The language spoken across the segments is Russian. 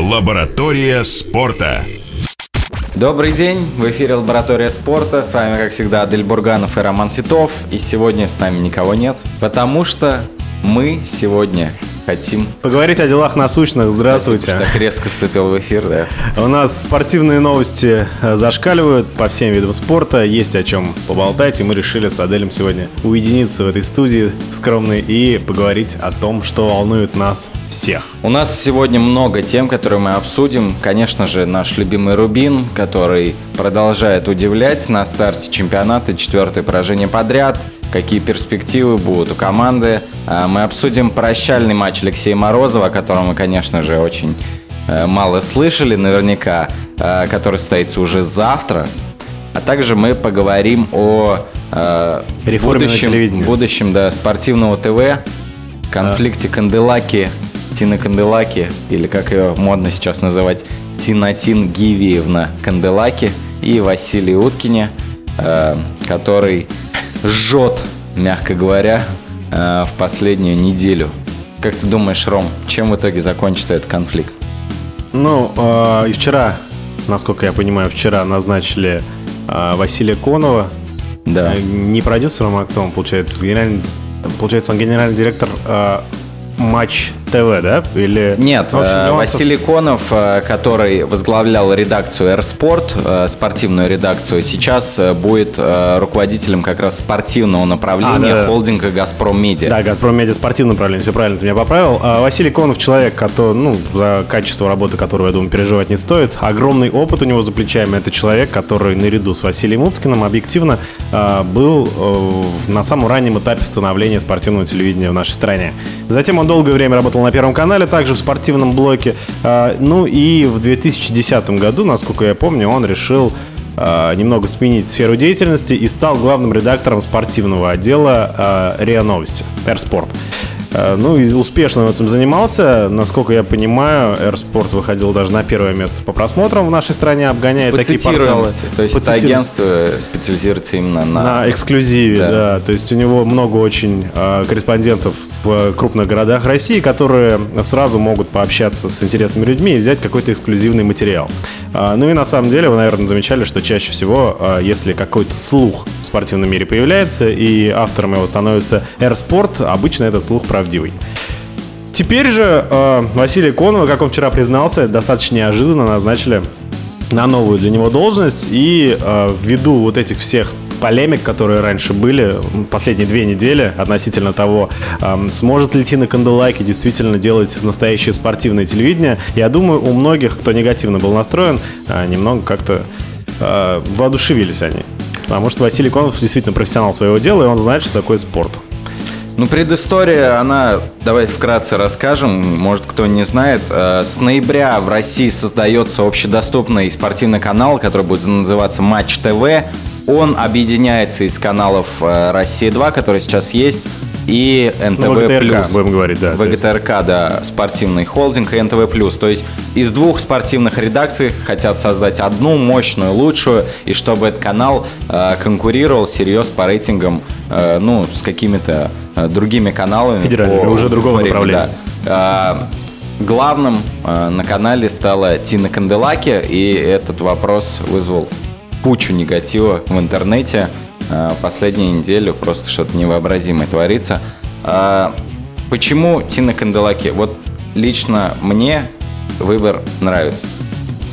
Лаборатория спорта. Добрый день, в эфире Лаборатория спорта. С вами, как всегда, Адель Бурганов и Роман Титов. И сегодня с нами никого нет, потому что мы сегодня хотим... Поговорить о делах насущных. Здравствуйте. Спасибо, так резко вступил в эфир, да. У нас спортивные новости э, зашкаливают по всем видам спорта. Есть о чем поболтать, и мы решили с Аделем сегодня уединиться в этой студии скромной и поговорить о том, что волнует нас всех. У нас сегодня много тем, которые мы обсудим. Конечно же, наш любимый Рубин, который продолжает удивлять на старте чемпионата. Четвертое поражение подряд – какие перспективы будут у команды. А, мы обсудим прощальный матч Алексея Морозова, о котором мы, конечно же, очень э, мало слышали наверняка, э, который состоится уже завтра. А также мы поговорим о э, будущем, будущем да, спортивного ТВ, конфликте а. Канделаки, Тина Канделаки, или как ее модно сейчас называть, Тинатин Гивиевна Канделаки и Василий Уткине, который жжет, мягко говоря, э, в последнюю неделю. Как ты думаешь, Ром, чем в итоге закончится этот конфликт? Ну, э, и вчера, насколько я понимаю, вчера назначили э, Василия Конова. Да. Не продюсером, а кто он, получается? Генеральный, получается, он генеральный директор Матч ТВ, да? Или... Нет, общем, э, Василий Конов, э, который возглавлял редакцию «Эрспорт», э, спортивную редакцию, сейчас будет руководителем как раз спортивного направления а, да, холдинга «Газпром Медиа». Да, «Газпром Медиа» спортивное направление, все правильно, ты меня поправил. А Василий Конов человек, который, ну, за качество работы которого, я думаю, переживать не стоит. Огромный опыт у него за плечами. Это человек, который наряду с Василием Уткиным объективно был на самом раннем этапе становления спортивного телевидения в нашей стране. Затем он долгое время работал на Первом канале, также в спортивном блоке. А, ну и в 2010 году, насколько я помню, он решил а, немного сменить сферу деятельности и стал главным редактором спортивного отдела а, РИА Новости, Эрспорт. Э, ну и успешно этим занимался. Насколько я понимаю, Airsport выходил даже на первое место по просмотрам в нашей стране, обгоняя по такие порталы. То есть это агентство специализируется именно на... На эксклюзиве, да. да. То есть у него много очень э, корреспондентов в крупных городах России, которые сразу могут пообщаться с интересными людьми и взять какой-то эксклюзивный материал. Э, ну и на самом деле вы, наверное, замечали, что чаще всего, э, если какой-то слух в спортивном мире появляется и автором его становится Airsport, обычно этот слух правдивый. Теперь же э, Василия Конова, как он вчера признался, достаточно неожиданно назначили на новую для него должность. И э, ввиду вот этих всех полемик, которые раньше были, последние две недели относительно того, сможет ли Тина Канделайки действительно делать настоящее спортивное телевидение, я думаю, у многих, кто негативно был настроен, э, немного как-то э, воодушевились они. Потому что Василий Конов действительно профессионал своего дела, и он знает, что такое спорт. Ну, предыстория, она, давай вкратце расскажем, может, кто не знает. Э, с ноября в России создается общедоступный спортивный канал, который будет называться Матч ТВ. Он объединяется из каналов э, «Россия-2», который сейчас есть, и НТВ+. Ну, ВГТРК, будем говорить, да. ВГТРК, да, спортивный холдинг и НТВ+. То есть из двух спортивных редакций хотят создать одну мощную, лучшую, и чтобы этот канал э, конкурировал серьезно по рейтингам, э, ну, с какими-то э, другими каналами. Федеральными, уже другого направления. Да. Э, главным э, на канале стала Тина Канделаки, и этот вопрос вызвал кучу негатива в интернете. Э, последнюю неделю просто что-то невообразимое творится. А, почему Тина Канделаки? Вот лично мне выбор нравится.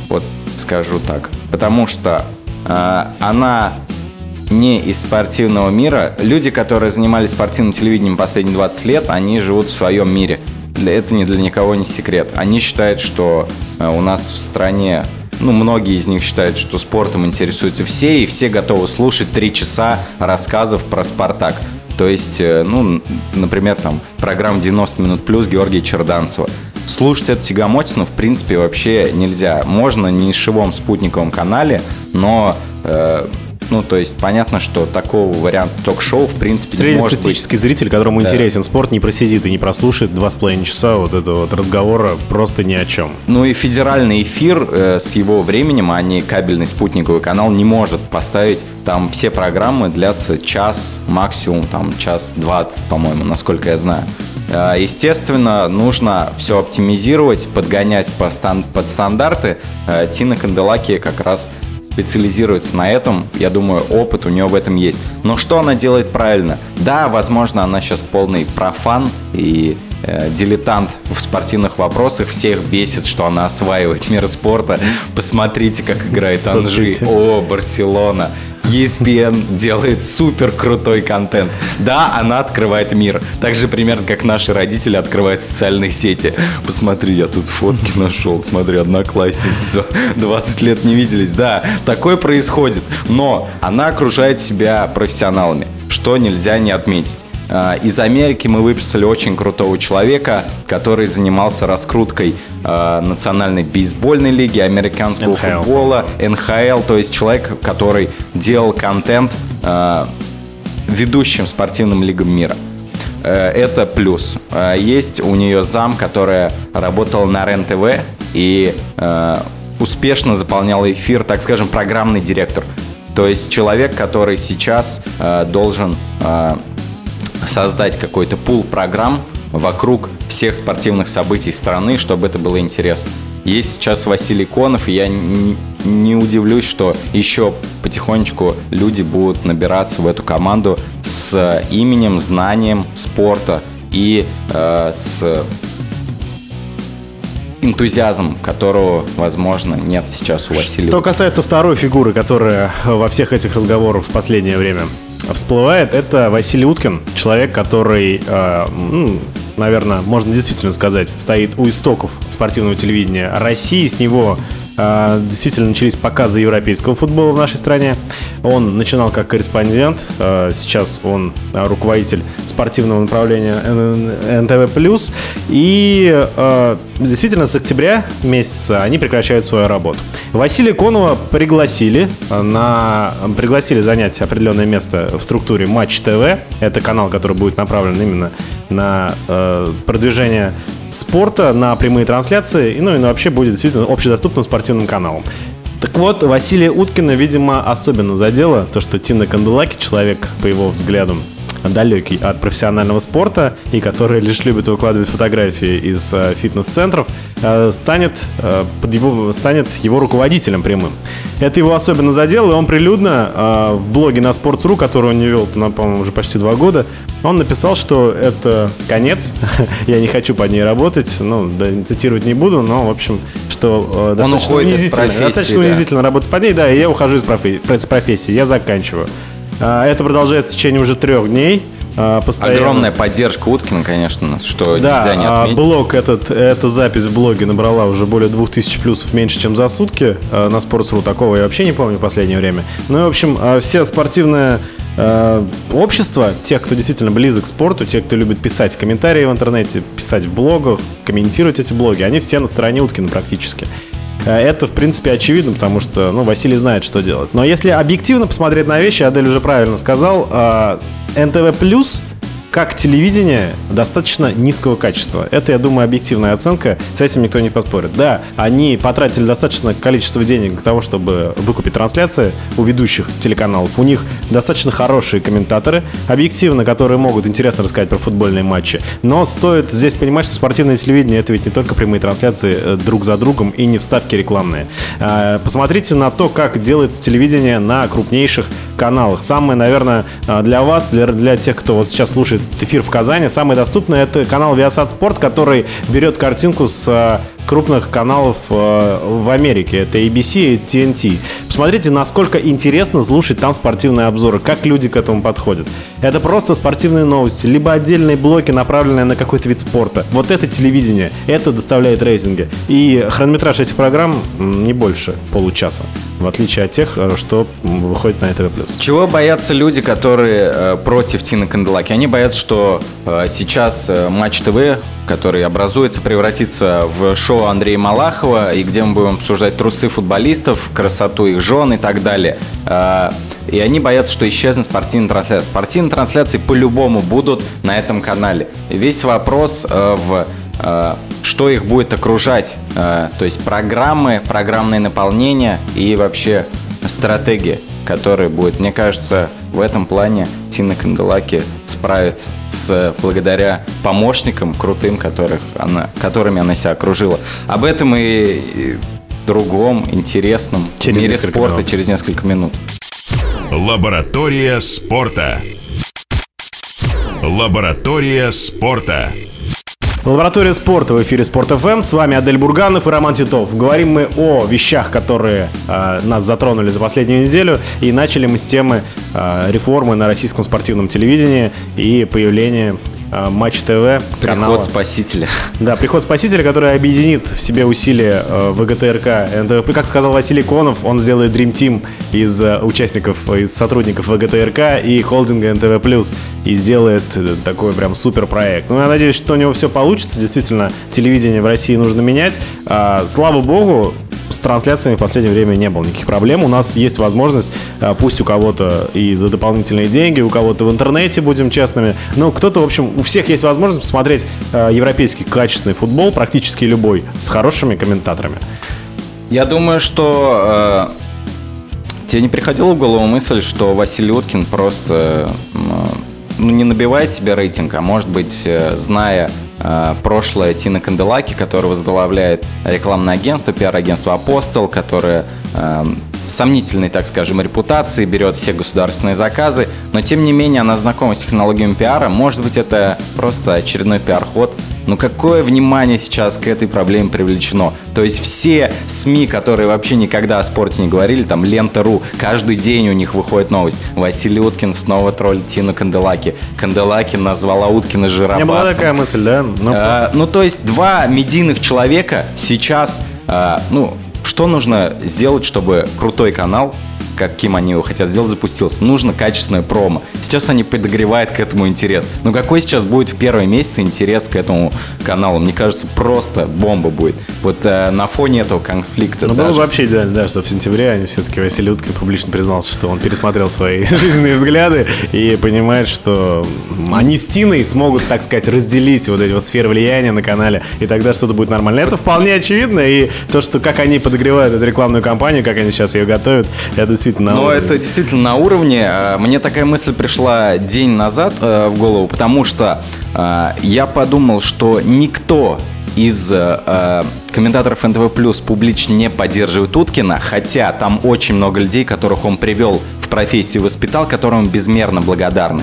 Вот скажу так. Потому что э, она не из спортивного мира. Люди, которые занимались спортивным телевидением последние 20 лет, они живут в своем мире. Это не для никого не секрет. Они считают, что у нас в стране ну, многие из них считают, что спортом интересуются все, и все готовы слушать три часа рассказов про «Спартак». То есть, э, ну, например, там, программа «90 минут плюс» Георгия Черданцева. Слушать эту тягомотину, в принципе, вообще нельзя. Можно не на живом спутниковом канале, но э, ну, то есть понятно, что такого варианта ток-шоу, в принципе, Среднестатистический быть. зритель, которому да. интересен спорт, не просидит и не прослушает два с половиной часа вот этого вот разговора просто ни о чем. Ну и федеральный эфир э, с его временем, а не кабельный спутниковый канал, не может поставить там все программы длятся час, максимум там час двадцать, по-моему, насколько я знаю. Э, естественно, нужно все оптимизировать, подгонять под стандарты. Э, Тина Канделаки как раз специализируется на этом. Я думаю, опыт у нее в этом есть. Но что она делает правильно? Да, возможно, она сейчас полный профан и э, дилетант в спортивных вопросах. Всех бесит, что она осваивает мир спорта. Посмотрите, как играет Анжи. О, Барселона. ESPN делает супер крутой контент. Да, она открывает мир. Так же примерно, как наши родители открывают социальные сети. Посмотри, я тут фотки нашел. Смотри, одноклассницы. 20 лет не виделись. Да, такое происходит. Но она окружает себя профессионалами, что нельзя не отметить. А, из Америки мы выписали очень крутого человека, который занимался раскруткой э, национальной бейсбольной лиги, американского NHL. футбола, НХЛ, то есть человек, который делал контент э, ведущим спортивным лигам мира. Э, это плюс. Э, есть у нее зам, которая работала на РЕН-ТВ и э, успешно заполняла эфир, так скажем, программный директор. То есть человек, который сейчас э, должен э, создать какой-то пул программ вокруг всех спортивных событий страны, чтобы это было интересно. Есть сейчас Василий Конов, и я не, удивлюсь, что еще потихонечку люди будут набираться в эту команду с именем, знанием спорта и э, с энтузиазмом, которого, возможно, нет сейчас у Василия. Что касается второй фигуры, которая во всех этих разговорах в последнее время всплывает, это Василий Уткин, человек, который, э, ну, наверное, можно действительно сказать, стоит у истоков спортивного телевидения России. С него действительно начались показы европейского футбола в нашей стране. Он начинал как корреспондент, э, сейчас он э, руководитель спортивного направления НТВ+. И э, действительно с октября месяца они прекращают свою работу. Василия Конова пригласили на пригласили занять определенное место в структуре Матч ТВ. Это канал, который будет направлен именно на э, продвижение спорта, на прямые трансляции, ну и вообще будет действительно общедоступным спортивным каналом. Так вот, Василия Уткина, видимо, особенно задело то, что Тина Канделаки, человек, по его взглядам, далекий от профессионального спорта и который лишь любит выкладывать фотографии из э, фитнес-центров, э, станет, э, под его, станет его руководителем прямым. Это его особенно задело, и он прилюдно в блоге на Sports.ru, который он не вел, по-моему, уже почти два года, он написал, что это конец, я не хочу под ней работать, ну, цитировать не буду, но, в общем, что э, достаточно унизительно, достаточно да. унизительно работать под ней, да, и я ухожу из профи- из профессии, я заканчиваю. А, Это продолжается в течение уже трех дней. а, Постоянно. Огромная поддержка Уткина, конечно, что Да, нельзя не а, отметить. блог этот, эта запись в блоге набрала уже более 2000 плюсов меньше, чем за сутки. На Sports.ru такого я вообще не помню в последнее время. Ну и, в общем, все спортивное общество, тех, кто действительно близок к спорту, те, кто любит писать комментарии в интернете, писать в блогах, комментировать эти блоги, они все на стороне Уткина практически. А, Это, в принципе, очевидно, потому что, ну, Василий знает, что делать. Но если объективно посмотреть на вещи, Адель уже правильно сказал, а, НТВ Плюс как телевидение достаточно низкого качества. Это, я думаю, объективная оценка. С этим никто не поспорит. Да, они потратили достаточное количество денег для того, чтобы выкупить трансляции у ведущих телеканалов. У них достаточно хорошие комментаторы, объективно, которые могут интересно рассказать про футбольные матчи. Но стоит здесь понимать, что спортивное телевидение это ведь не только прямые трансляции э, друг за другом и не вставки рекламные. А, Посмотрите на то, как делается телевидение на крупнейших каналах. Самое, наверное, а, для вас, для, для тех, кто вот сейчас слушает эфир в Казани, самый доступный это канал Viasat Sport, который берет картинку с а, крупных каналов э, в Америке. Это ABC и TNT. Посмотрите, насколько интересно слушать там спортивные обзоры, как люди к этому подходят. Это просто спортивные новости, либо отдельные блоки, направленные на какой-то вид спорта. Вот это телевидение, это доставляет рейтинги. И хронометраж этих программ не больше получаса, в отличие от тех, э, что выходит на ТВ+. Чего боятся люди, которые э, против Тины Канделаки? Они боятся, что сейчас Матч ТВ, который образуется, превратится в шоу Андрея Малахова, и где мы будем обсуждать трусы футболистов, красоту их жен и так далее. Э, и они боятся, что исчезнет спортивная трансляция. Спортивные трансляции по-любому будут на этом канале. Весь вопрос э, в э, что их будет окружать, э, то есть программы, программное наполнение и вообще стратегия, которая будет. Мне кажется, в этом плане Тина Канделаки справится с благодаря помощникам крутым, которых она, которыми она себя окружила. Об этом и другом интересном через мире спорта минут. через несколько минут. Лаборатория спорта. Лаборатория спорта. Лаборатория спорта в эфире Спорт ФМ. С вами Адель Бурганов и Роман Титов. Говорим мы о вещах, которые э, нас затронули за последнюю неделю. И начали мы с темы э, реформы на российском спортивном телевидении и появления Матч ТВ. Канала. Приход Спасителя. Да, приход Спасителя, который объединит в себе усилия э, ВГТРК НТВ. Как сказал Василий Конов, он сделает Dream Team из э, участников, из сотрудников ВГТРК и холдинга НТВ+, и сделает такой прям супер проект. Ну, я надеюсь, что у него все получится. Действительно, телевидение в России нужно менять. А, слава богу, с трансляциями в последнее время не было никаких проблем. У нас есть возможность, а, пусть у кого-то и за дополнительные деньги, у кого-то в интернете, будем честными, но кто-то, в общем, у всех есть возможность посмотреть а, европейский качественный футбол, практически любой, с хорошими комментаторами. Я думаю, что э, тебе не приходила в голову мысль, что Василий Уткин просто э, ну, не набивает себе рейтинг, а может быть, э, зная э, прошлое Тина Канделаки, который возглавляет рекламное агентство, пиар-агентство «Апостол», которое э, сомнительной, так скажем, репутации, берет все государственные заказы, но тем не менее она знакома с технологиями пиара. Может быть, это просто очередной пиар-ход но какое внимание сейчас к этой проблеме привлечено? То есть все СМИ, которые вообще никогда о спорте не говорили, там Лента.ру, каждый день у них выходит новость. Василий Уткин снова троллит Тину Канделаки. Канделаки назвала Уткина жиробасом. У меня была такая мысль, да? Ну, а, ну, то есть два медийных человека сейчас, а, ну, что нужно сделать, чтобы крутой канал каким они его хотят сделать, запустился. Нужно качественное промо. Сейчас они подогревают к этому интерес. Но какой сейчас будет в первые месяцы интерес к этому каналу? Мне кажется, просто бомба будет. Вот э, на фоне этого конфликта. Ну, даже... было бы вообще идеально, да, что в сентябре они все-таки Василий Уткин публично признался, что он пересмотрел свои жизненные взгляды и понимает, что они с Тиной смогут, так сказать, разделить вот эти вот сферы влияния на канале, и тогда что-то будет нормально. Это вполне очевидно, и то, что как они подогревают эту рекламную кампанию, как они сейчас ее готовят, это действительно Но уровне. это действительно на уровне. Э, мне такая мысль пришла день назад э, в голову, потому что э, я подумал, что никто из э, комментаторов НТВ Плюс публично не поддерживает Уткина, хотя там очень много людей, которых он привел в профессию, воспитал, которым безмерно благодарны.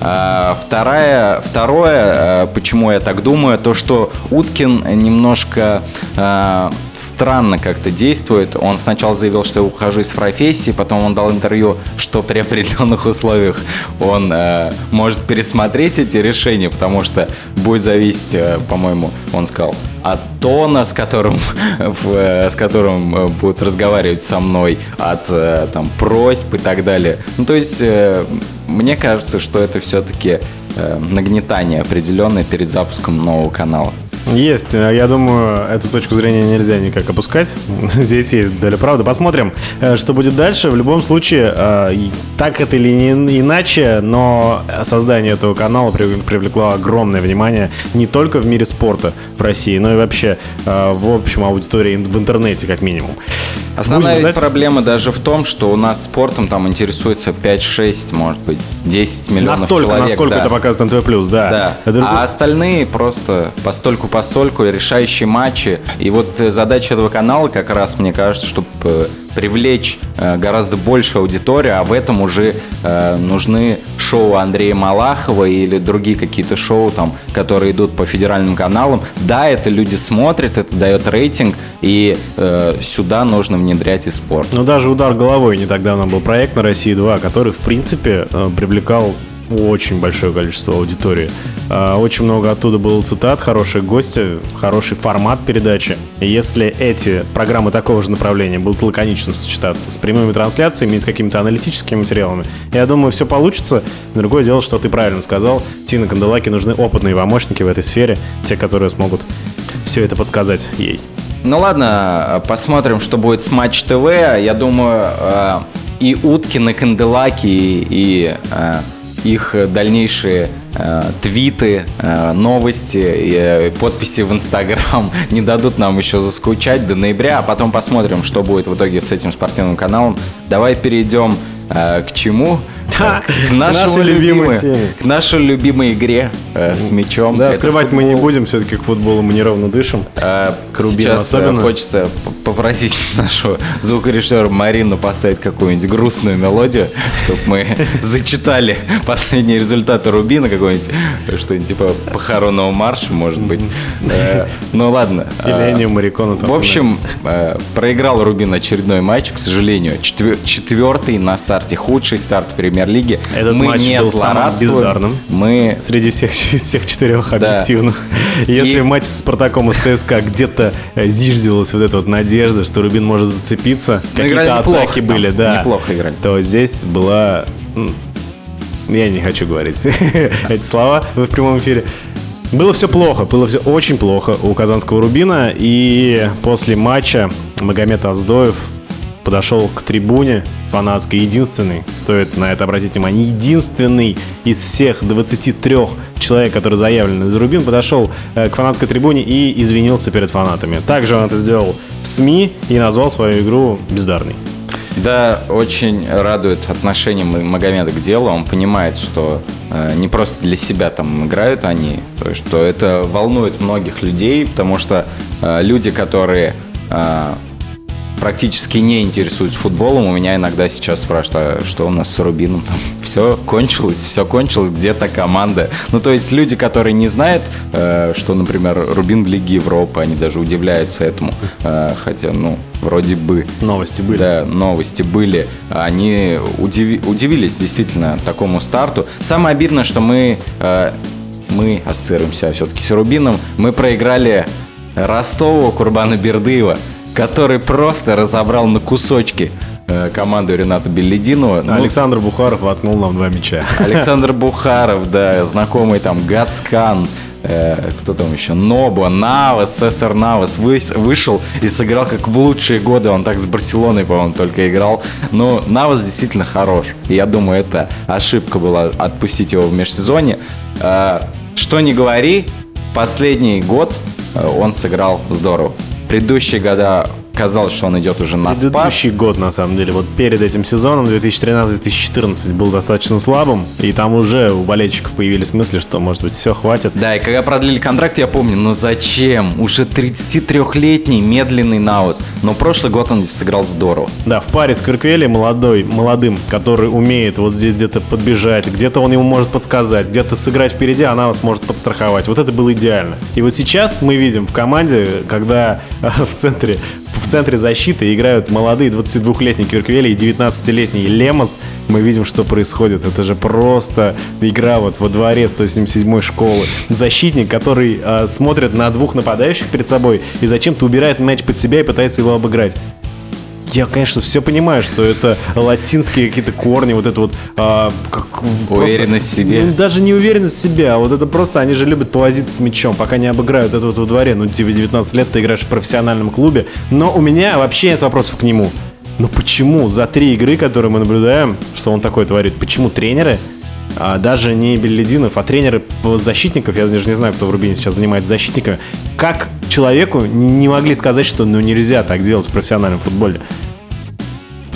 А, вторая, второе, э, почему я так думаю, то, что Уткин немножко э, странно как-то действует. Он сначала заявил, что я ухожу из профессии, потом он дал интервью, что при определенных условиях он э, может пересмотреть эти решения, потому что будет зависеть, э, по-моему, он сказал, от тона, с которым, в, с которым э, будут разговаривать со мной, от э, там, просьб и так далее. Ну, то есть, мне кажется, что это все-таки нагнетание определенное перед запуском нового канала. Есть. Я думаю, эту точку зрения нельзя никак опускать. Здесь есть доля правды. Посмотрим, э, что будет дальше. В любом случае, э, так это или не иначе, но создание этого канала привлекло огромное внимание не только в мире спорта в России, но и вообще э, в общем аудитории в интернете, как минимум. Основная проблема даже в том, что у нас спортом там интересуется 5-6, может быть, 10 миллионов Настолько, человек. насколько да. это показывает НТВ+, да. да. Это... А остальные просто постольку постольку решающие матчи. И вот э, задача этого канала как раз, мне кажется, чтобы э, привлечь э, гораздо больше аудиторию, а в этом уже нужны шоу Андрея Малахова или другие какие-то шоу, там, которые идут по федеральным каналам. Да, это люди смотрят, это дает рейтинг, и сюда нужно внедрять и спорт. Ну, даже «Удар головой» не так давно был проект на России 2, который, в принципе, привлекал очень большое количество аудитории. А, очень много оттуда было цитат, хорошие гости, хороший формат передачи. И если эти программы такого же направления будут лаконично сочетаться с прямыми трансляциями и с какими-то аналитическими материалами, я думаю, все получится. Другое дело, что ты правильно сказал, Тина Канделаки нужны опытные помощники в этой сфере, те, которые смогут все это подсказать ей. Ну ладно, посмотрим, что будет с Матч ТВ. Я думаю, э, и Уткин, и Канделаки, и э, их дальнейшие э, твиты, э, новости, э, подписи в Инстаграм не дадут нам еще заскучать до ноября, а потом посмотрим, что будет в итоге с этим спортивным каналом. Давай перейдем э, к чему? Да, к нашему нашей любимой к нашей любимой игре э, с мячом. Да, Это скрывать мы не футбол. будем, все-таки к футболу мы неровно дышим. Э, К Рубину Сейчас э, особенно. хочется попросить нашу звукорежиссера Марину поставить какую-нибудь грустную мелодию, чтобы мы зачитали последние результаты Рубина, какой-нибудь что-нибудь типа похоронного марша, может быть. Э, Ну ладно. Или Э, Эннио В общем, проиграл Рубин очередной матч, к сожалению. Четвер- Четвертый на старте, худший старт в премьер-лиге. Этот мы матч не был самым бездарным. Мы Среди всех, всех четырех Да. объективно. Если И- в матче с Спартаком и с ЦСКА где-то э, зиждилась вот эта вот надежда, что Рубин может зацепиться, какие-то неплохо атаки там, были, да. неплохо играли. То здесь была... Я не хочу говорить эти слова в прямом эфире. Было все плохо, было все очень плохо у казанского Рубина. И после матча Магомед Аздоев подошел к трибуне фанатской, единственный, стоит на это обратить внимание, единственный из всех 23 человек, которые заявлены за Рубин, подошел э, к фанатской трибуне и извинился перед фанатами. Также он это сделал в СМИ и назвал свою игру бездарной. Да, очень радует отношение Магомеда к делу. Он понимает, что э, не просто для себя там играют они, что это волнует многих людей, потому что э, люди, которые э, практически не интересуются футболом, у меня иногда сейчас спрашивают, а что у нас с Рубином там все кончилось, все кончилось, где-то команда. Ну, то есть люди, которые не знают, э, что, например, Рубин в Лиге Европы, они даже удивляются этому, Э, хотя, ну, вроде бы. Новости были. Да, новости были. Они удиви- удивились действительно такому старту. Самое обидное, что мы, э, мы ассоциируемся все-таки с Рубином. Мы проиграли Ростову Курбана Бердыева, который просто разобрал на кусочки э, команду Рената Беллидинова. Ну, Александр Бухаров воткнул нам два мяча. Александр Бухаров, да, знакомый там Гацкан, э, кто там еще, Нобо, Навас, СССР Навас выс- вышел и сыграл как в лучшие годы, он так с Барселоной, по-моему, только играл. Но Навас действительно хорош, и я думаю, это ошибка была отпустить его в межсезонье. Э, что не говори, последний год э, он сыграл здорово. Предыдущие года казалось, что он идет уже на спад. Предыдущий год, на самом деле, вот перед этим сезоном, 2013-2014, был достаточно слабым, и там уже у болельщиков появились мысли, что, может быть, все, хватит. Да, и когда продлили контракт, я помню, ну зачем? Уже 33-летний медленный Наус. Но прошлый год он здесь сыграл здорово. Да, в паре с Кверквели молодой, молодым, который умеет вот здесь где-то подбежать, где-то он ему может подсказать, где-то сыграть впереди, она вас может подстраховать. Вот это было идеально. И вот сейчас мы видим в команде, когда э, в центре в центре защиты играют молодые 22-летний Кверквели и 19-летний Лемос, мы видим, что происходит. Это же просто игра вот во дворе 177-й школы. Защитник, который э, смотрит на двух нападающих перед собой и зачем-то убирает мяч под себя и пытается его обыграть. Я, конечно, все понимаю, что это латинские какие-то корни, вот это вот... а, как в- просто- Уверенность в себе. Ну, даже не уверенность в себе, а вот это просто, они же любят повозиться с мячом, пока не обыграют это вот во дворе. Ну, тебе 19 лет, ты играешь в профессиональном клубе. Но у меня вообще нет вопросов к нему. Но почему за три игры, которые мы наблюдаем, что он такое творит, почему тренеры а даже не Беллидинов, а тренеры защитников, я даже не знаю, кто в Рубине сейчас занимается защитниками, как человеку не могли сказать, что ну нельзя так делать в профессиональном футболе?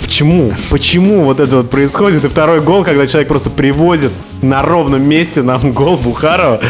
Почему? Почему вот это вот происходит? И второй гол, когда человек просто привозит на ровном месте нам гол Бухарова,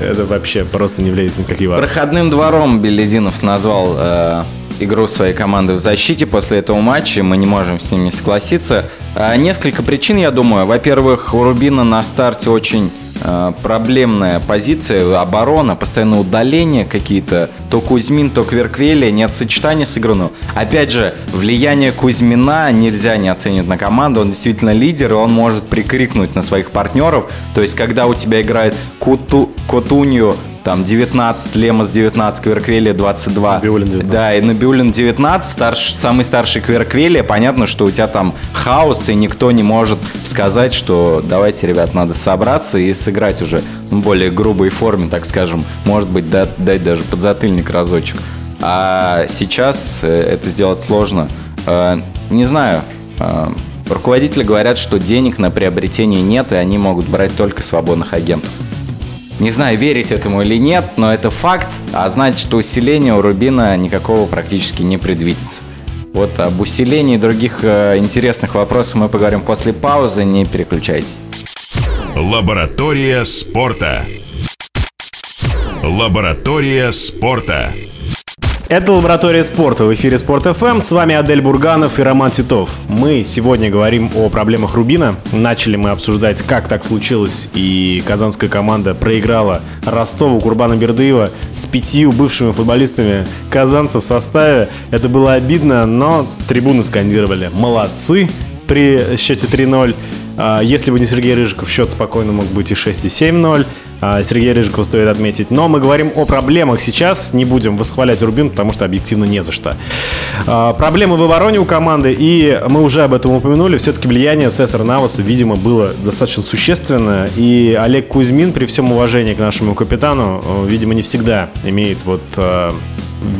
это вообще просто не влияет ни на какие ворота. Проходным двором Белединов назвал э, игру своей команды в защите после этого матча. Мы не можем с ним не согласиться. А, несколько причин, я думаю. Во-первых, у Рубина на старте очень э, проблемная позиция, оборона, постоянно удаления какие-то. То Кузьмин, то Кверквели, нет сочетания с игрой. Опять же, влияние Кузьмина нельзя не оценивать на команду. Он действительно лидер, и он может прикрикнуть на своих партнеров. То есть, когда у тебя играет Куту, Котунью, там 19, Лемос 19, Кверквелия 22. Набиуллин 19. Да, и Набиулин 19, старш, самый старший Кверквелия. Понятно, что у тебя там хаос, и никто не может сказать, что давайте, ребят, надо собраться и сыграть уже в более грубой форме, так скажем. Может быть, да- дать даже подзатыльник разочек. А сейчас э, это сделать сложно. Э, Не знаю, э, Руководители говорят, что денег на приобретение нет, и они могут брать только свободных агентов. Не знаю, верить этому или нет, но это факт, а значит, что усиления у Рубина никакого практически не предвидится. Вот об усилении других э, интересных вопросов мы поговорим после паузы, не переключайтесь. Лаборатория спорта. Лаборатория спорта. Это «Лаборатория спорта» в эфире Спорт ФМ. С вами Адель Бурганов и Роман Титов. Мы сегодня говорим о проблемах Рубина. Начали мы обсуждать, как так случилось, и казанская команда проиграла Ростову Курбана Бердыева с пятью бывшими футболистами казанцев в составе. Это было обидно, но трибуны скандировали «Молодцы!» при счете 3-0. А, если бы не Сергей Рыжиков, счет спокойно мог быть и 6, и 7-0. А, Сергей Рыжиков стоит отметить. Но мы говорим о проблемах сейчас. Не будем восхвалять Рубин, потому что объективно не за что. А, проблемы в обороне у команды. И мы уже об этом упомянули. Все-таки влияние Сесара Наваса, видимо, было достаточно существенное. И Олег Кузьмин, при всем уважении к нашему капитану, видимо, не всегда имеет вот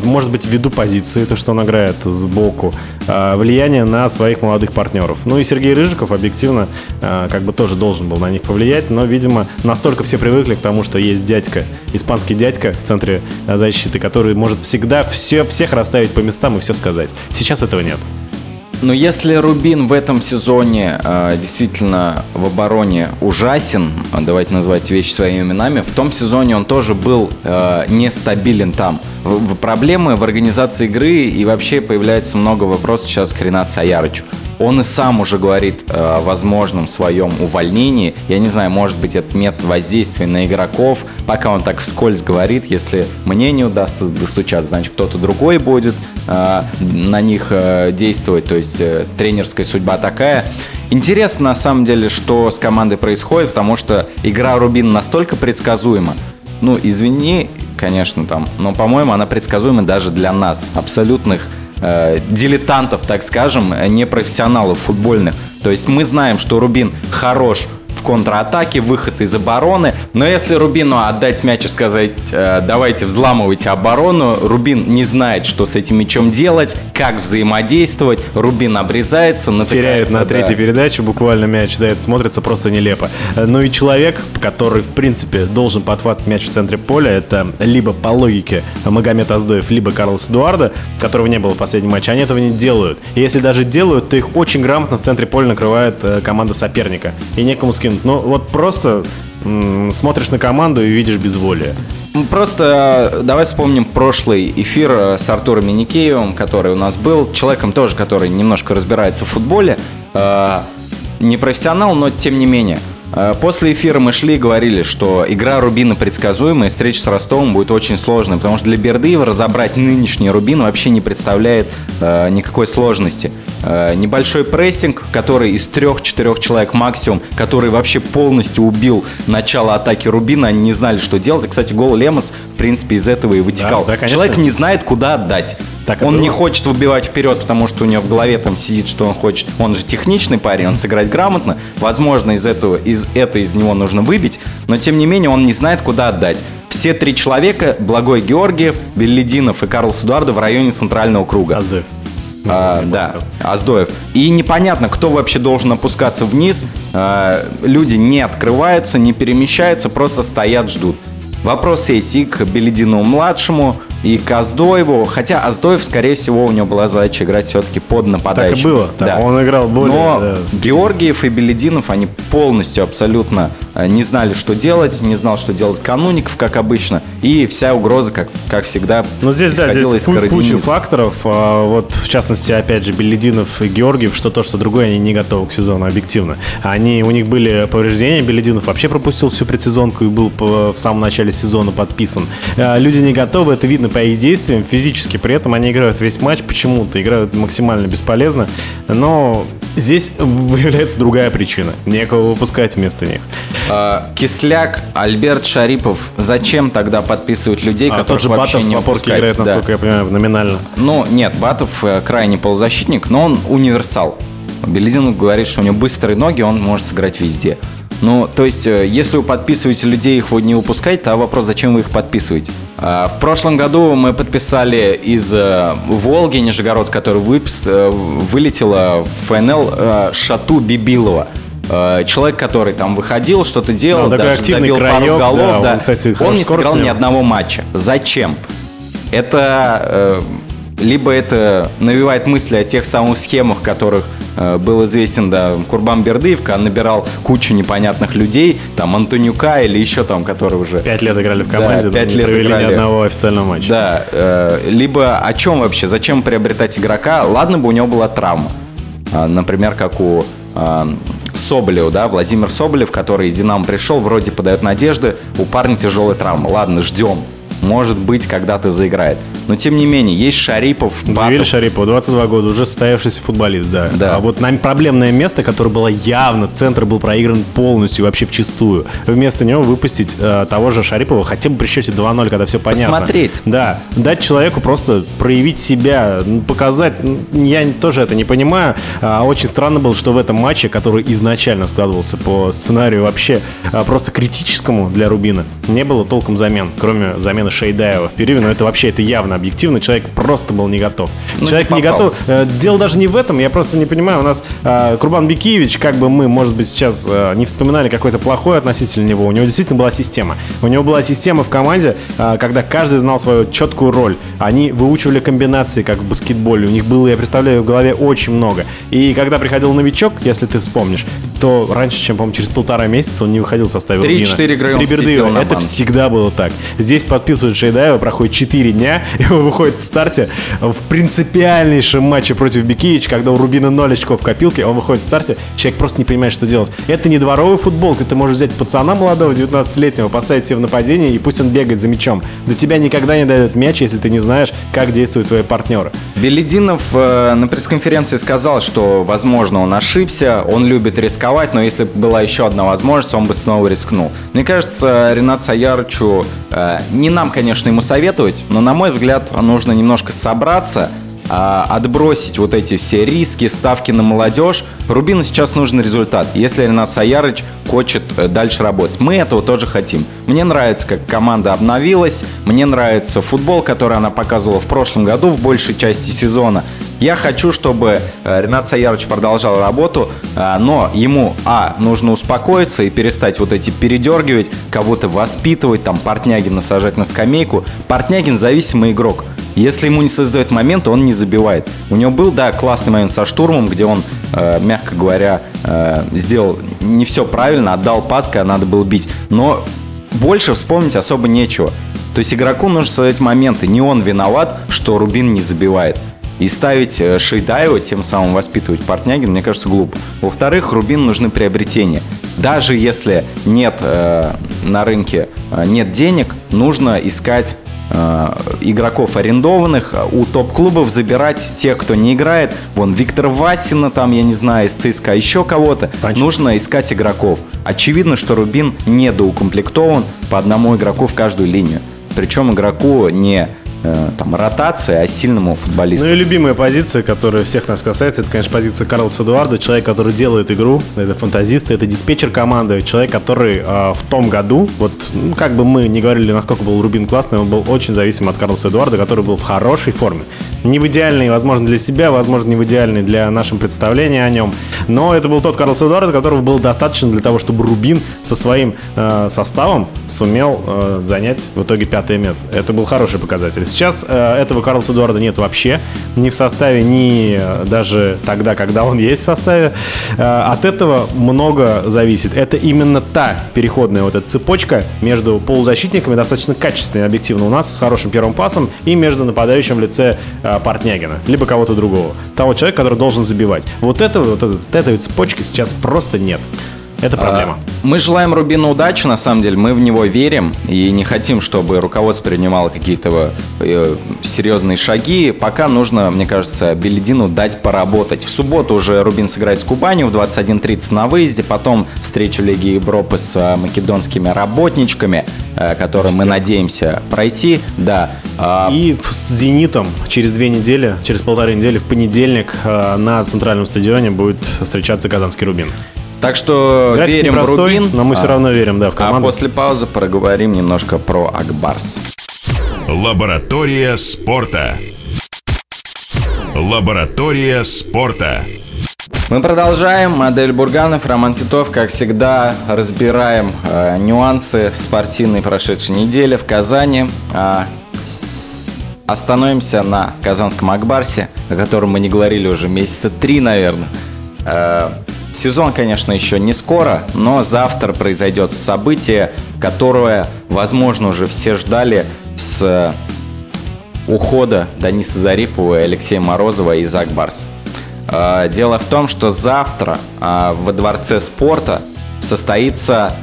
может быть, ввиду позиции, то, что он играет сбоку, а, влияние на своих молодых партнеров. Ну и Сергей Рыжиков объективно а, как бы тоже должен был на них повлиять, но, видимо, настолько все привыкли к тому, что есть дядька, испанский дядька в центре а, защиты, который может всегда все, всех расставить по местам и все сказать. Сейчас этого нет. Но если Рубин в этом сезоне э, действительно в обороне ужасен, давайте назвать вещи своими именами, в том сезоне он тоже был э, нестабилен там. В, в проблемы в организации игры и вообще появляется много вопросов сейчас к Ренату Саярычу. Он и сам уже говорит о возможном своем увольнении. Я не знаю, может быть, это метод воздействия на игроков. Пока он так вскользь говорит, если мне не удастся достучаться, значит, кто-то другой будет на них э, действовать. То есть тренерская судьба такая. Интересно, на самом деле, что с командой происходит, потому что игра Рубин настолько предсказуема. Ну, извини, конечно, там, но, по-моему, она предсказуема даже для нас, абсолютных э, дилетантов, так скажем, непрофессионалов футбольных. То есть мы знаем, что Рубин хорош контратаке, выход из обороны. Но если Рубину отдать мяч и сказать, э, давайте взламывайте оборону, Рубин не знает, что с этим мячом делать, как взаимодействовать. Рубин обрезается, Теряет на да. третьей передаче буквально мяч, да, это смотрится просто нелепо. Ну и человек, который, в принципе, должен подхватывать мяч в центре поля, это либо по логике Магомед Аздоев, либо Карлос Эдуарда, которого не было в последнем матче, они этого не делают. И если даже делают, то их очень грамотно в центре поля накрывает э, команда соперника. И некому с кем минут. Ну, вот просто смотришь на команду и видишь безволие. Просто э, давай вспомним прошлый эфир э, с Артуром Миникеевым, который у нас был. Человеком тоже, который немножко разбирается в футболе. Э, не профессионал, но тем не менее. После эфира мы шли и говорили, что игра Рубина предсказуемая, встреча с Ростовом будет очень сложной, потому что для Бердыева разобрать нынешний Рубин вообще не представляет э, никакой сложности. Э, небольшой прессинг, который из трех-четырех человек максимум, который вообще полностью убил начало атаки Рубина, они не знали, что делать. И, кстати, гол Лемос, в принципе, из этого и вытекал. Да, да, Человек не знает, куда отдать. Так он было. не хочет выбивать вперед, потому что у него в голове там сидит, что он хочет. Он же техничный парень, он сыграть грамотно. Возможно, из этого, из это из него нужно выбить, но тем не менее он не знает, куда отдать. Все три человека, Благой Георгиев, Беллидинов и Карлос Эдуардо в районе центрального круга. Аздоев. А, да, Аздоев. И непонятно, кто вообще должен опускаться вниз. А, люди не открываются, не перемещаются, просто стоят, ждут. Вопрос есть и к Беледину-младшему, и к Аздоеву. Хотя Аздоев, скорее всего, у него была задача играть все-таки под нападающим. Так и было. Да. Он играл более... Но да. Георгиев и Белединов, они полностью, абсолютно э, не знали, что делать, не знал, что делать Кануников, как обычно. И вся угроза, как, как всегда, Но здесь, да, здесь из куча факторов. А, вот, в частности, опять же, Белединов и Георгиев, что то, что другое, они не готовы к сезону, объективно. Они, у них были повреждения. Белединов вообще пропустил всю предсезонку и был в самом начале сезона подписан. А, люди не готовы, это видно по их действиям физически. При этом они играют весь матч почему-то, играют максимально бесполезно. Но здесь выявляется другая причина. Некого выпускать вместо них. А, Кисляк, Альберт Шарипов. Зачем тогда подписывать людей, а, которых вообще Батов не выпускать? играет, насколько да. я понимаю, номинально. Ну, нет, Батов э, крайне полузащитник, но он универсал. Белизин говорит, что у него быстрые ноги, он может сыграть везде. Ну, то есть, э, если вы подписываете людей, их вы не выпускаете, то вопрос, зачем вы их подписываете? А, В прошлом году мы подписали из э, Волги Нижегород, который выпис- э, вылетела в ФНЛ Шату Бибилова. Человек, который там выходил, что-то делал, Да, такой даже активный забил пару краёк, голов. да, да. он, кстати, он не сыграл ни одного матча. Зачем? Это либо это навевает мысли о тех самых схемах, которых э, был известен да, Курбан Бердыев, когда набирал кучу непонятных людей, там Антонюка или еще там, которые уже Пять лет играли в Да, команде, но пять лет провели играли. ни одного официального матча. Да, э, либо о чем вообще? Зачем приобретать игрока? Ладно бы у него была травма. А, Например, как у а, Соболева, да, Владимир Соболев, который из Динамо пришел, вроде подает надежды, у парня тяжелая травма. Ладно, ждем. Может быть, когда-то заиграет. Но тем не менее, есть Шарипов, Батов. Шарипова, 22 года, уже состоявшийся футболист, да. Да. А вот нам проблемное место, которое было явно, центр был проигран полностью, вообще вчистую. Вместо него выпустить э, того же Шарипова хотя бы при счете 2-0, когда все понятно. Посмотреть. Да, дать человеку просто проявить себя, показать. Я тоже это не понимаю. А, Очень странно было, что в этом матче, который изначально складывался по сценарию вообще а, просто критическому для Рубина, не было толком замен, кроме замены Шейдаева в перерыве. Но это вообще это явно объективно. Человек просто был не готов. Ну, Человек не не, готов. Э, Дело даже не в этом. Я просто не понимаю. У нас а, Курбан Бекиевич, как бы мы, может быть, сейчас а, не вспоминали какое-то плохое относительно него, у него действительно была система. У него была система в команде, когда каждый знал свою четкую роль. Они выучивали комбинации, как в баскетболе. У них было, я представляю, в голове очень много. И когда приходил новичок, если ты вспомнишь, то раньше, чем, по-моему, через полтора месяца он не выходил в составе. Три-четыре игры он Бердыеве. сидел на Это всегда было так. Здесь подписывают Шейдаева, проходит 4 дня, и он выходит в старте в принципиальнейшем матче против Бекиевич, когда у Рубина 0 очков в копилке, он выходит в старте, человек просто не понимает, что делать. Это не дворовый футбол, ты можешь взять пацана молодого, 19-летнего, поставить себе в нападение, и пусть он бегает за мячом. До тебя никогда не дают мяч, если ты не знаешь, как действуют твои партнеры. Белединов э, на пресс-конференции сказал, что, возможно, он ошибся, он любит рисковать, но если бы была еще одна возможность, он бы снова рискнул. Мне кажется, Ренат Саярычу, э, не нам, конечно, ему советовать, но, на мой взгляд, нужно немножко собраться, а, отбросить вот эти все риски, ставки на молодежь. Рубину сейчас нужен результат, если Ренат Саярыч хочет э, дальше работать. Мы этого тоже хотим. Мне нравится, как команда обновилась, мне нравится футбол, который она показывала в прошлом году в большей части сезона. Я хочу, чтобы э, Ренат Саярович продолжал работу, э, но ему, а, нужно успокоиться и перестать вот эти передергивать, кого-то воспитывать, там, Портнягина сажать на скамейку. Портнягин зависимый игрок. Если ему не создает момент, он не забивает. У него был, да, классный момент со штурмом, где он, э, мягко говоря, э, сделал не все правильно, отдал пас, когда надо было бить. Но больше вспомнить особо нечего. То есть игроку нужно создать моменты. Не он виноват, что Рубин не забивает. И ставить э, Шейдаева, тем самым воспитывать Портнягин, мне кажется, глупо. Во-вторых, Рубин нужны приобретения. Даже если нет э, на рынке э, нет денег, нужно искать э, игроков арендованных, у топ-клубов забирать тех, кто не играет. Вон Виктор Васина, там, я не знаю, из ЦСКА, еще кого-то. Нужно искать игроков. Очевидно, что Рубин недоукомплектован по одному игроку в каждую линию. Причем игроку не там, ротация, а сильному футболисту. Ну и любимая позиция, которая всех нас касается, это, конечно, позиция Карлоса Эдуарда, человек, который делает игру, это фантазист, это диспетчер команды, человек, который э, в том году, вот ну, как бы мы не говорили, насколько был Рубин классный, он был очень зависим от Карлоса Эдуарда, который был в хорошей форме. Не в идеальной, возможно, для себя, возможно, не в идеальной для нашего представления о нем, но это был тот Карлос Эдуарда, которого было достаточно для того, чтобы Рубин со своим э, составом сумел э, занять в итоге пятое место. Это был хороший показатель. Сейчас э, этого Карлоса Эдуарда нет вообще. Ни в составе, ни э, даже тогда, когда он есть в составе. Э, от этого много зависит. Это именно та переходная вот эта цепочка между полузащитниками, достаточно качественной, объективно у нас, с хорошим первым пасом, и между нападающим в лице э, Портнягина, либо кого-то другого. Того человека, который должен забивать. Вот этого, вот, этой- вот этой цепочки сейчас просто нет. Это проблема. А, Мы желаем Рубину удачи, на самом деле, мы в него верим и не хотим, чтобы руководство принимало какие-то э, серьезные шаги. Пока нужно, мне кажется, Беледину дать поработать. В субботу уже Рубин сыграет с Кубанью в 21.30 на выезде, потом встречу Лиги Европы с э, македонскими работничками, э, которые мы надеемся пройти. Да. А, И с «Зенитом» через две недели, через полторы недели, в понедельник э, на центральном стадионе будет встречаться Казанский Рубин. Так что График верим в непростой, Рубин. но мы все А, равно верим, да, в А команду. после паузы проговорим немножко про Акбарс. Лаборатория спорта. Лаборатория спорта. Мы продолжаем. Модель Бурганов, Роман Титов. Как всегда, разбираем э, нюансы спортивной прошедшей недели в Казани. А, с- остановимся на Казанском Акбарсе, о котором мы не говорили уже месяца три, наверное. Э, сезон, конечно, еще не скоро, но завтра произойдет событие, которое, возможно, уже все ждали с э, ухода Дениса Зарипова и Алексея Морозова из Акбарс. Э, Дело в том, что завтра э, во Дворце спорта состоится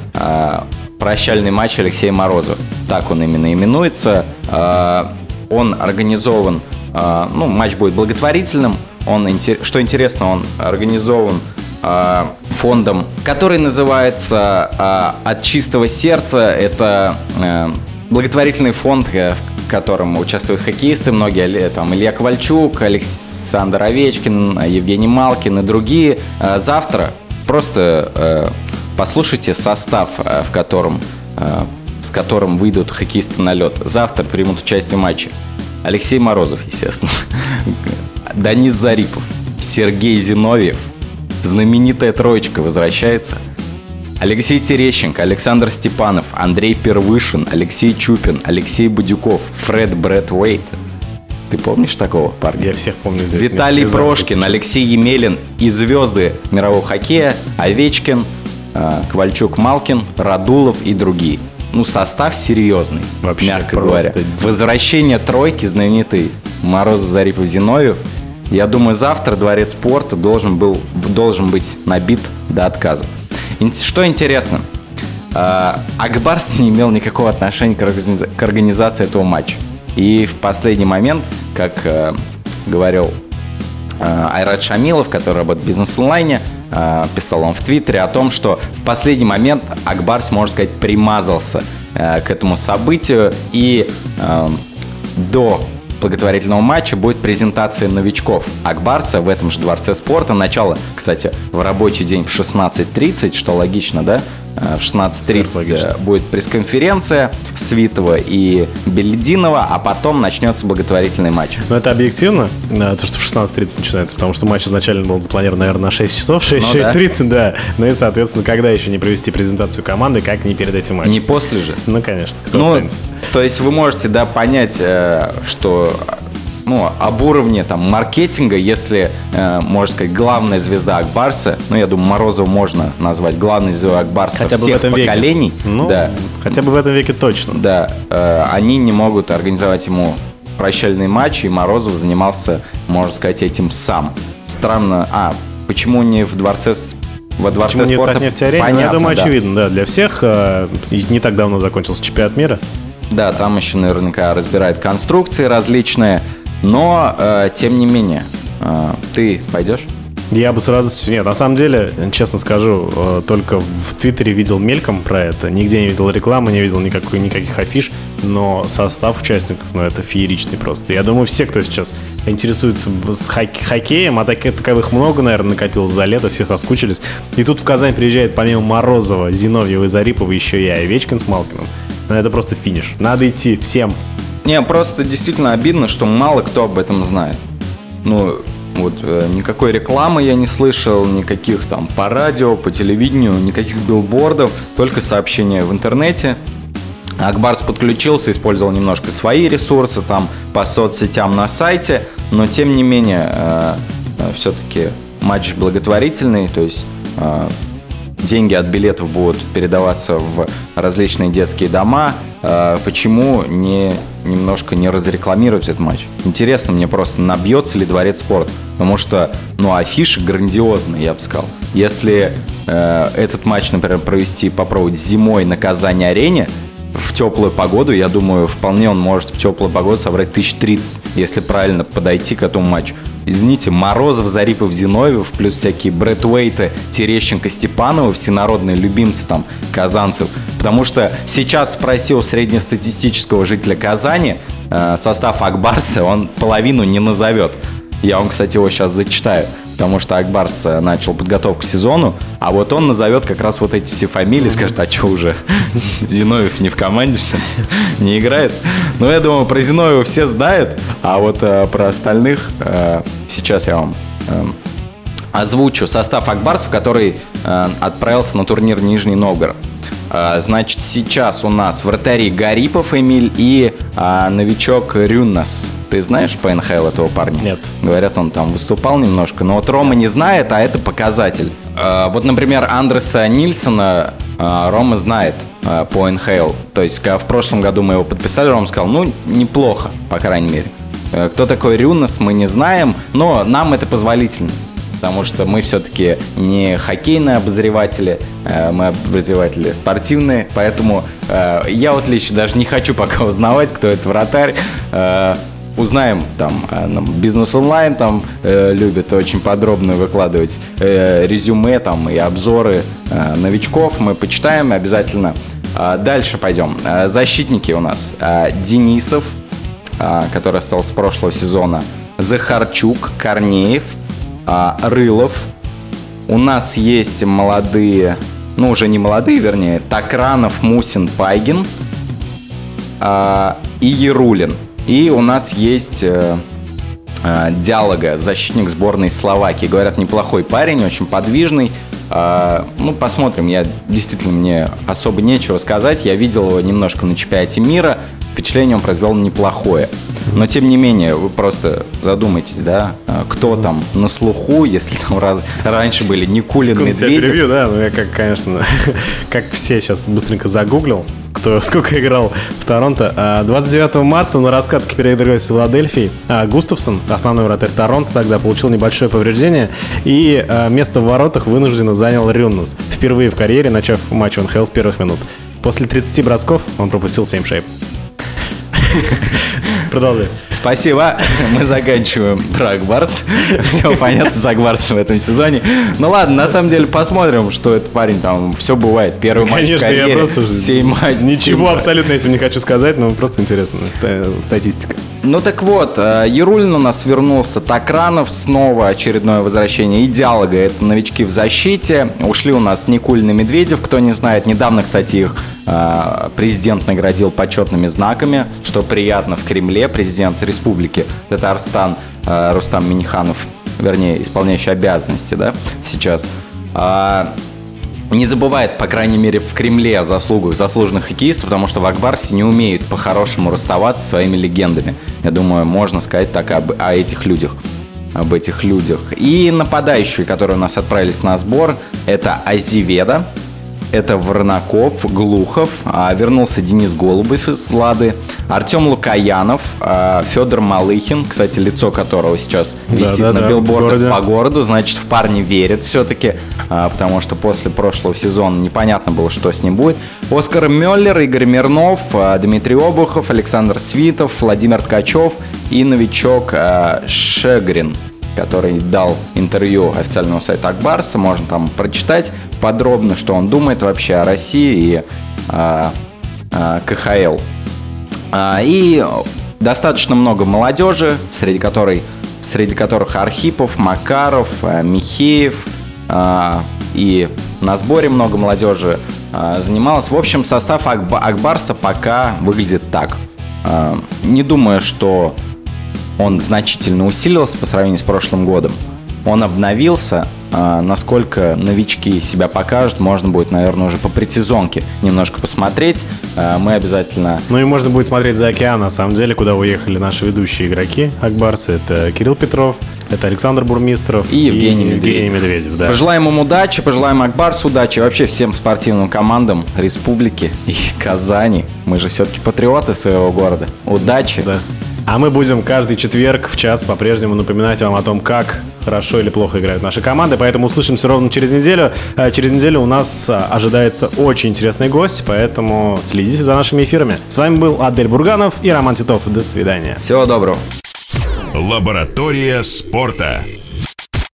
прощальный матч Алексея Морозова. Так он именно именуется. Он организован, ну, матч будет благотворительным. Он, что интересно, он организован э, фондом, который называется э, «От чистого сердца». Это э, благотворительный фонд, э, в котором участвуют хоккеисты, многие, там, Илья Ковальчук, Александр Овечкин, Евгений Малкин и другие. Завтра просто э, послушайте состав, э, в котором, с которым выйдут хоккеисты на лед. Завтра примут участие в матче. Алексей Морозов, естественно. Данис Зарипов, Сергей Зиновьев, знаменитая троечка возвращается. Алексей Терещенко, Александр Степанов, Андрей Первышин, Алексей Чупин, Алексей Будюков, Фред Брэд Уэйт. Ты помнишь такого парня? Я всех помню. это Виталий место. Прошкин, Алексей Емелин и звезды мирового хоккея Овечкин, э, Ковальчук Малкин, Радулов и другие. Ну, состав серьезный, Вообще мягко говоря. Возвращение тройки знаменитой Морозов, Зарипов, Зиновьев. Я думаю, завтра дворец спорта должен, был, должен быть набит до отказа. Что интересно, э, Акбарс не имел никакого отношения к организа- к организации этого матча. И в последний момент, как э, говорил э, Айрат Шамилов, который работает в бизнес-онлайне, писал он в Твиттере о том, что в последний момент Акбарс, можно сказать, примазался к этому событию и до благотворительного матча будет презентация новичков Акбарса в этом же Дворце спорта. Начало, кстати, в рабочий день в 16.30, что логично, да? В 16.30 Сверхлогично. э, будет пресс-конференция Свитова и Белединова, а потом начнется благотворительный матч. Но это объективно, э, то, что в 16.30 начинается, потому что матч изначально был запланирован, наверное, на 6 часов, 6, Ну да. 6.30, да. Ну и, соответственно, когда еще не провести презентацию команды, как не перед этим матчем? Не после же. Ну, конечно, кто Ну, останется? то есть вы можете, да, понять, э, что ну, об уровне там маркетинга, если, э, можно сказать, главная звезда Акбарса, ну, я думаю, Морозова можно назвать главной звездой Акбарса Хотя бы в всех этом веке. поколений, Ну, да, хотя бы в этом веке точно. да, э, они не могут организовать ему прощальный матч, и Морозов занимался, можно сказать, этим сам. Странно, а, почему не в дворце во дворце Почему не спорта? так нефтеарена? Ну, я Понятно, думаю, да. очевидно, да. Для всех э, не так давно закончился чемпионат мира. Да, там еще наверняка разбирают конструкции различные, но э, тем не менее, э, ты пойдешь? Я бы с радостью... Нет, на самом деле, честно скажу, э, только в Твиттере видел мельком про это. Нигде не видел рекламы, не видел никакой, никаких афиш. Но состав участников, ну, это фееричный просто. Я думаю, все, кто сейчас интересуется с хок- хоккеем, а таких таковых много, наверное, накопилось за лето, все соскучились. И тут в Казань приезжает помимо Морозова, Зиновьева и Зарипова еще и Овечкин с Малкиным. Ну, это просто финиш. Надо идти всем. Не, просто действительно обидно, что мало кто об этом знает. Ну, вот э, никакой рекламы я не слышал, никаких там по радио, по телевидению, никаких билбордов, только сообщения в интернете. Акбарс подключился, использовал немножко свои ресурсы там по соцсетям на сайте, но тем не менее все-таки матч благотворительный, то есть э, деньги от билетов будут передаваться в различные детские дома. Э, Почему не немножко не разрекламировать этот матч? Интересно мне просто, набьется ли дворец спорта. Потому что, ну, афиши грандиозные, я бы сказал. Если э, этот матч, например, провести, попробовать зимой на Казани-арене, в теплую погоду, я думаю, вполне он может в теплую погоду собрать 1030, если правильно подойти к этому матчу. Извините, Морозов, Зарипов, Зиновьев, плюс всякие Брэд Уэйты, Терещенко, Степанова, всенародные любимцы там казанцев. Потому что сейчас спросил среднестатистического жителя Казани э, состав Акбарса, он половину не назовет. Я вам, кстати, его сейчас зачитаю, потому что Акбарс э, начал подготовку к сезону, а вот он назовет как раз вот эти все фамилии, скажет, а что уже, Зиновьев не в команде, что ли? не играет? Ну, я думаю, про Зиновьева все знают, а вот э, про остальных э, сейчас я вам э, озвучу состав Акбарсов, который э, отправился на турнир Нижний Новгород. Э, значит, сейчас у нас вратари Гарипов Эмиль и э, новичок Рюнас. Ты знаешь по НХЛ этого парня? Нет. Говорят, он там выступал немножко, но вот Рома не знает, а это показатель. Э, вот, например, Андреса Нильсона э, Рома знает э, по НХЛ. То есть, когда в прошлом году мы его подписали, Рома сказал, ну, неплохо, по крайней мере. Э, Кто такой Рюнас, мы не знаем, но нам это позволительно потому что мы все-таки не хоккейные обозреватели, э, мы обозреватели спортивные, поэтому э, я вот лично даже не хочу пока узнавать, кто это вратарь. Э, Узнаем там, бизнес онлайн там любит очень подробно выкладывать резюме там и обзоры новичков. Мы почитаем обязательно. Э, дальше пойдем. Защитники у нас Денисов, который остался с прошлого сезона, Захарчук, Корнеев, а, Рылов. У нас есть молодые, ну уже не молодые, вернее, Такранов, Мусин, Пайгин а, и Ярулин. И у нас есть э, э, Диалога, защитник сборной Словакии. Говорят, неплохой парень, очень подвижный. А, ну, посмотрим. Я действительно мне особо нечего сказать. Я видел его немножко на чемпионате мира. Впечатление он произвел неплохое. Но тем не менее, вы просто задумайтесь, да, а, кто там на слуху, если там раз, раньше были Никулин, Секунду Медведев. перебью, да, ну я как, конечно, как все сейчас быстренько загуглил, кто сколько играл в Торонто. А, 29 марта на раскатке перед игрой с Филадельфией а, Густавсон, основной вратарь Торонто, тогда получил небольшое повреждение и а, место в воротах вынужденно занял Рюннес, впервые в карьере начав матч НХЛ с первых минут. После 30 бросков он пропустил 7 шейп. Продолжай. Спасибо. Мы заканчиваем про Акбарс. Все понятно с Акбарсом в этом сезоне. Ну ладно, на самом деле посмотрим, что этот парень там все бывает. Первый матч в Конечно, я просто... семь матч- Ничего абсолютно этим не хочу сказать, но просто интересно. ста- Статистика. Ну так вот, э, Ярулин у нас вернулся, Такранов снова очередное возвращение, и Диалога, это новички в защите. Ушли у нас Никулин и Медведев, кто не знает. Недавно, кстати, их президент наградил почетными знаками, что приятно в Кремле. Президент республики Татарстан э, Рустам Миниханов, вернее, исполняющий обязанности, да, сейчас. А, не забывает, по крайней мере, в Кремле о заслугах заслуженных хоккеистов, потому что в Акбарсе не умеют по-хорошему расставаться со своими легендами. Я думаю, можно сказать так об, о этих людях. Об этих людях. И нападающие, которые у нас отправились на сбор, это Азиведа, это Варнаков, Глухов, а, вернулся Денис Голубев из Лады, Артем Лукаянов, а, Федор Малыхин, кстати, лицо которого сейчас висит Да-да-да, на в билбордах городе. по городу, значит, в парне верят все-таки, а, потому что после прошлого сезона непонятно было, что с ним будет. Оскар Меллер, Игорь Мирнов, Дмитрий Обухов, Александр Свитов, Владимир Ткачев и новичок Шегрин который дал интервью официальному сайту Акбарса. Можно там прочитать подробно, что он думает вообще о России и а, а, КХЛ. А, и достаточно много молодежи, среди которой среди которых Архипов, Макаров, Михеев и на сборе много молодежи занималось. В общем, состав Акба- Акбарса пока выглядит так. Не думаю, что он значительно усилился по сравнению с прошлым годом. Он обновился. А, насколько новички себя покажут, можно будет, наверное, уже по предсезонке немножко посмотреть. А, мы обязательно... Ну и можно будет смотреть за океан, на самом деле, куда уехали наши ведущие игроки Акбарса. Это Кирилл Петров, это Александр Бурмистров И Евгений Медведев. Медведев, да. Пожелаем им удачи, пожелаем Акбарсу удачи, вообще всем спортивным командам республики и Казани. Мы же все-таки патриоты своего города. Удачи. Да. А мы будем каждый четверг в час по-прежнему напоминать вам о том, как хорошо или плохо играют наши команды. Поэтому услышимся ровно через неделю. А Через неделю у нас а, ожидается очень интересный гость, поэтому следите за нашими эфирами. С вами был Адель Бурганов и Роман Титов. До свидания. Всего доброго. Лаборатория спорта.